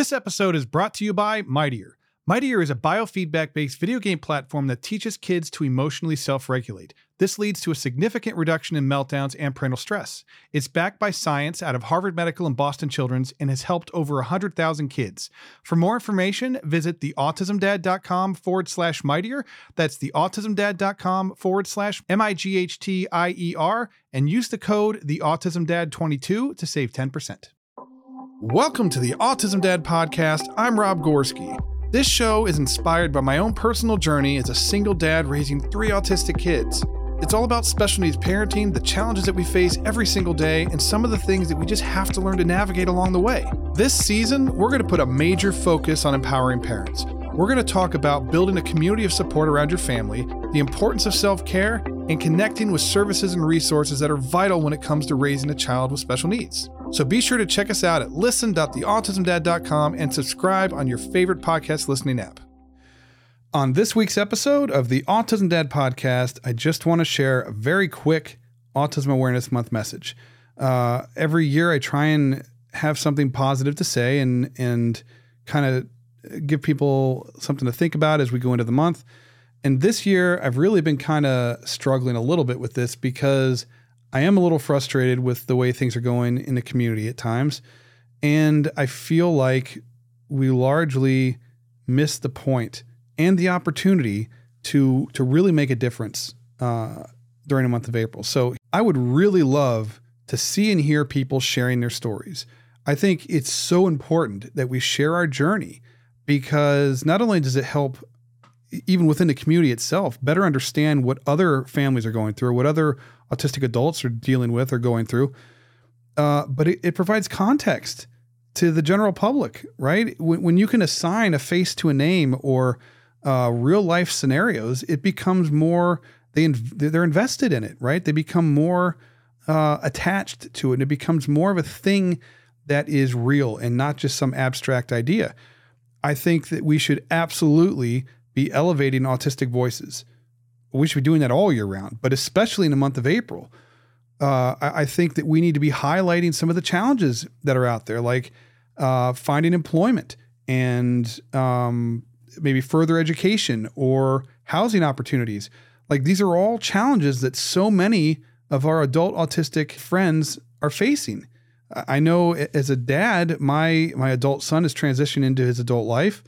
This episode is brought to you by Mightier. Mightier is a biofeedback based video game platform that teaches kids to emotionally self regulate. This leads to a significant reduction in meltdowns and parental stress. It's backed by science out of Harvard Medical and Boston Children's and has helped over 100,000 kids. For more information, visit theautismdad.com forward slash mightier. That's theautismdad.com forward slash M I G H T I E R and use the code theautismdad22 to save 10%. Welcome to the Autism Dad Podcast. I'm Rob Gorski. This show is inspired by my own personal journey as a single dad raising three autistic kids. It's all about special needs parenting, the challenges that we face every single day, and some of the things that we just have to learn to navigate along the way. This season, we're going to put a major focus on empowering parents. We're going to talk about building a community of support around your family, the importance of self care, and connecting with services and resources that are vital when it comes to raising a child with special needs. So be sure to check us out at listen.theautismdad.com and subscribe on your favorite podcast listening app. On this week's episode of the Autism Dad podcast, I just want to share a very quick Autism Awareness Month message. Uh, every year, I try and have something positive to say and and kind of give people something to think about as we go into the month. And this year, I've really been kind of struggling a little bit with this because I am a little frustrated with the way things are going in the community at times. And I feel like we largely miss the point and the opportunity to to really make a difference uh, during the month of April. So I would really love to see and hear people sharing their stories. I think it's so important that we share our journey because not only does it help even within the community itself better understand what other families are going through, what other autistic adults are dealing with or going through. Uh, but it, it, provides context to the general public, right? When, when, you can assign a face to a name or uh, real life scenarios, it becomes more they they're invested in it, right? They become more uh, attached to it, and it becomes more of a thing that is real and not just some abstract idea. I think that we should absolutely be elevating autistic voices we should be doing that all year round, but especially in the month of April. Uh, I, I, think that we need to be highlighting some of the challenges that are out there, like uh, finding employment and um, maybe further education or housing opportunities. Like these are all challenges that so many of our adult autistic friends are facing. I know as a dad, my my adult son is transitioning into his adult life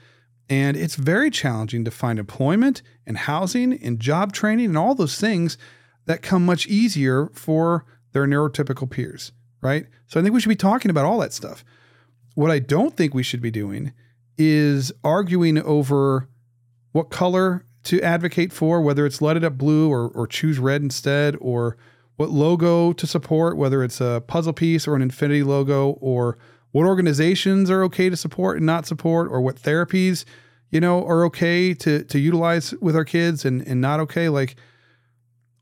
and it's very challenging to find employment and housing and job training and all those things that come much easier for their neurotypical peers, right? So I think we should be talking about all that stuff. What I don't think we should be doing is arguing over what color to advocate for, whether it's light it up blue or, or choose red instead, or what logo to support, whether it's a puzzle piece or an infinity logo, or what organizations are okay to support and not support, or what therapies, you know, are okay to to utilize with our kids and and not okay. Like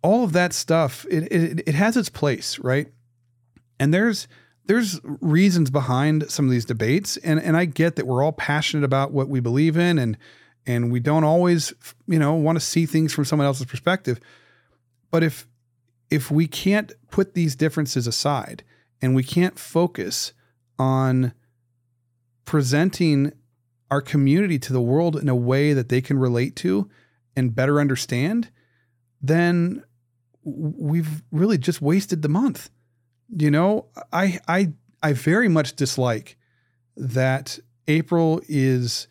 all of that stuff, it it, it has its place, right? And there's there's reasons behind some of these debates, and and I get that we're all passionate about what we believe in, and and we don't always, you know, want to see things from someone else's perspective. But if if we can't put these differences aside and we can't focus on presenting our community to the world in a way that they can relate to and better understand, then we've really just wasted the month. You know, I I I very much dislike that April is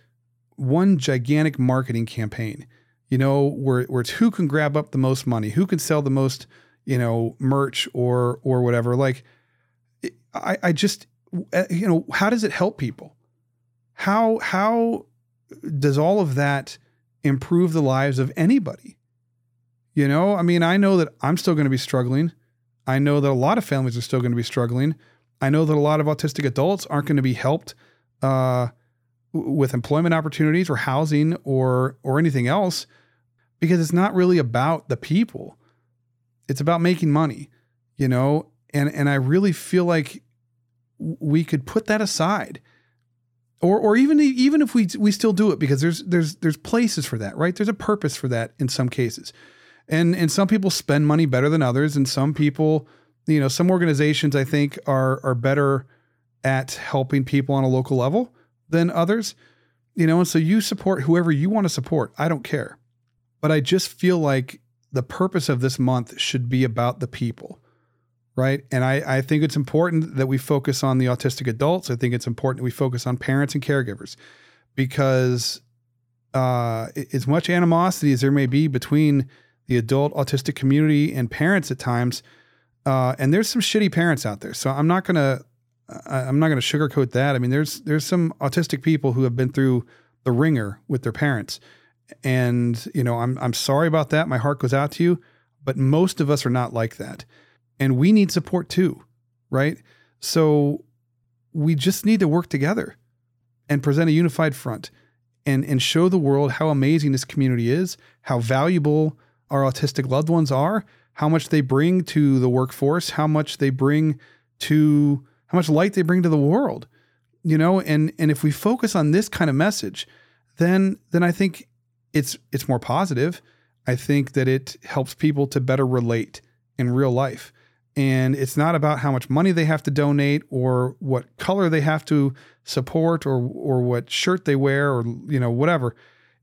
one gigantic marketing campaign. You know, where where it's who can grab up the most money, who can sell the most, you know, merch or or whatever. Like, I I just you know, how does it help people? How how does all of that improve the lives of anybody? You know, I mean, I know that I'm still going to be struggling. I know that a lot of families are still going to be struggling. I know that a lot of autistic adults aren't going to be helped uh, with employment opportunities or housing or or anything else because it's not really about the people. It's about making money, you know. And and I really feel like we could put that aside. Or or even even if we we still do it because there's there's there's places for that right? There's a purpose for that in some cases. And and some people spend money better than others and some people you know some organizations i think are are better at helping people on a local level than others, you know, and so you support whoever you want to support. I don't care. But I just feel like the purpose of this month should be about the people, right? And I, I think it's important that we focus on the autistic adults. I think it's important that we focus on parents and caregivers because uh, as much animosity as there may be between the adult autistic community and parents at times, uh, and there's some shitty parents out there. So I'm not gonna I'm not gonna sugarcoat that. I mean, there's there's some autistic people who have been through the ringer with their parents, and you know I'm I'm sorry about that. My heart goes out to you, but most of us are not like that, and we need support too, right? So we just need to work together and present a unified front and and show the world how amazing this community is, how valuable our autistic loved ones are, how much they bring to the workforce, how much they bring to how much light they bring to the world. You know, and and if we focus on this kind of message, then then I think it's it's more positive. I think that it helps people to better relate in real life. And it's not about how much money they have to donate or what color they have to support or or what shirt they wear or you know whatever.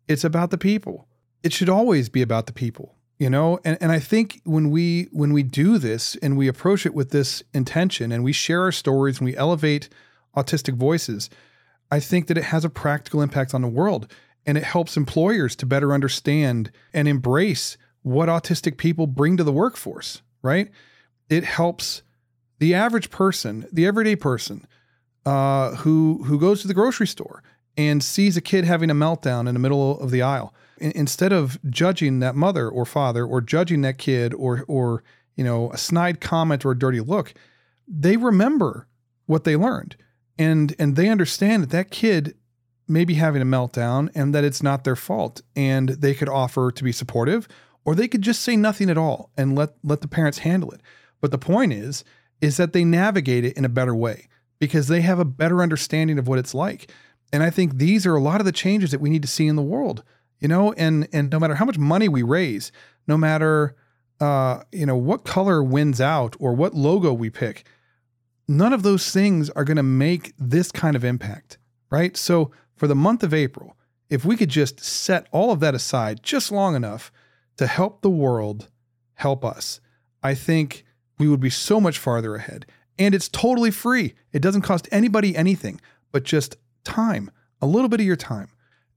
It's about the people. It should always be about the people you know and, and i think when we when we do this and we approach it with this intention and we share our stories and we elevate autistic voices i think that it has a practical impact on the world and it helps employers to better understand and embrace what autistic people bring to the workforce right it helps the average person the everyday person uh, who who goes to the grocery store and sees a kid having a meltdown in the middle of the aisle. Instead of judging that mother or father or judging that kid or or you know a snide comment or a dirty look they remember what they learned. And and they understand that that kid may be having a meltdown and that it's not their fault and they could offer to be supportive or they could just say nothing at all and let let the parents handle it but the point is is that they navigate it in a better way because they have a better understanding of what it's like and i think these are a lot of the changes that we need to see in the world you know, and and no matter how much money we raise, no matter uh, you know what color wins out or what logo we pick, none of those things are going to make this kind of impact, right? So for the month of April, if we could just set all of that aside just long enough to help the world help us, I think we would be so much farther ahead. And it's totally free. It doesn't cost anybody anything but just time, a little bit of your time.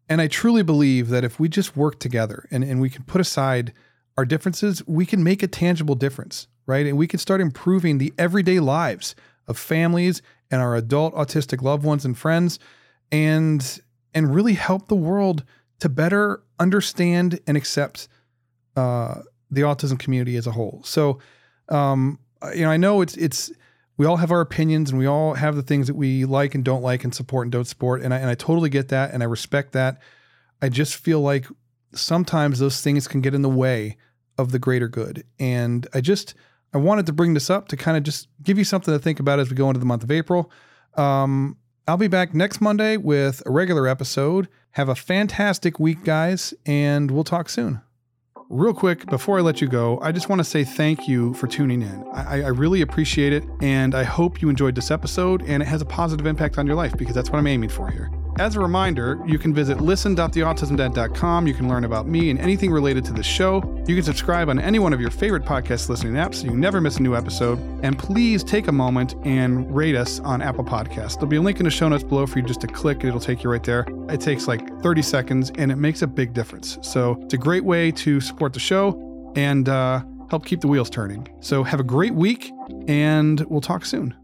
And I truly believe that if we just work together and, and we can put aside our differences, we can make a tangible difference, right? And we can start improving the everyday lives of families and our adult autistic loved ones and friends and and really help the world to better understand and accept uh, the autism community as a whole. So, um, you know, I know it's it's we all have our opinions and we all have the things that we like and don't like and support and don't support. And I, and I totally get that and I respect that. I just feel like sometimes those things can get in the way of the greater good. And I just, I wanted to bring this up to kind of just give you something to think about as we go into the month of April. Um, I'll be back next Monday with a regular episode. Have a fantastic week, guys, and we'll talk soon. Real quick, before I let you go, I just want to say thank you for tuning in. I, I, really appreciate it, and I hope you enjoyed this episode and it has a positive impact on your life because that's what I'm aiming for here. As a reminder, you can visit listen.theautismdad.com. You can learn about me and anything related to the show. You can subscribe on any one of your favorite podcast listening apps so you never miss a new episode. And please take a moment and rate us on Apple Podcasts. There'll be a link in the show notes below for you just to click, and it'll take you right there. It takes like 30 seconds, and it makes a big difference. So it's a great way to support the show and uh, help keep the wheels turning. So have a great week, and we'll talk soon.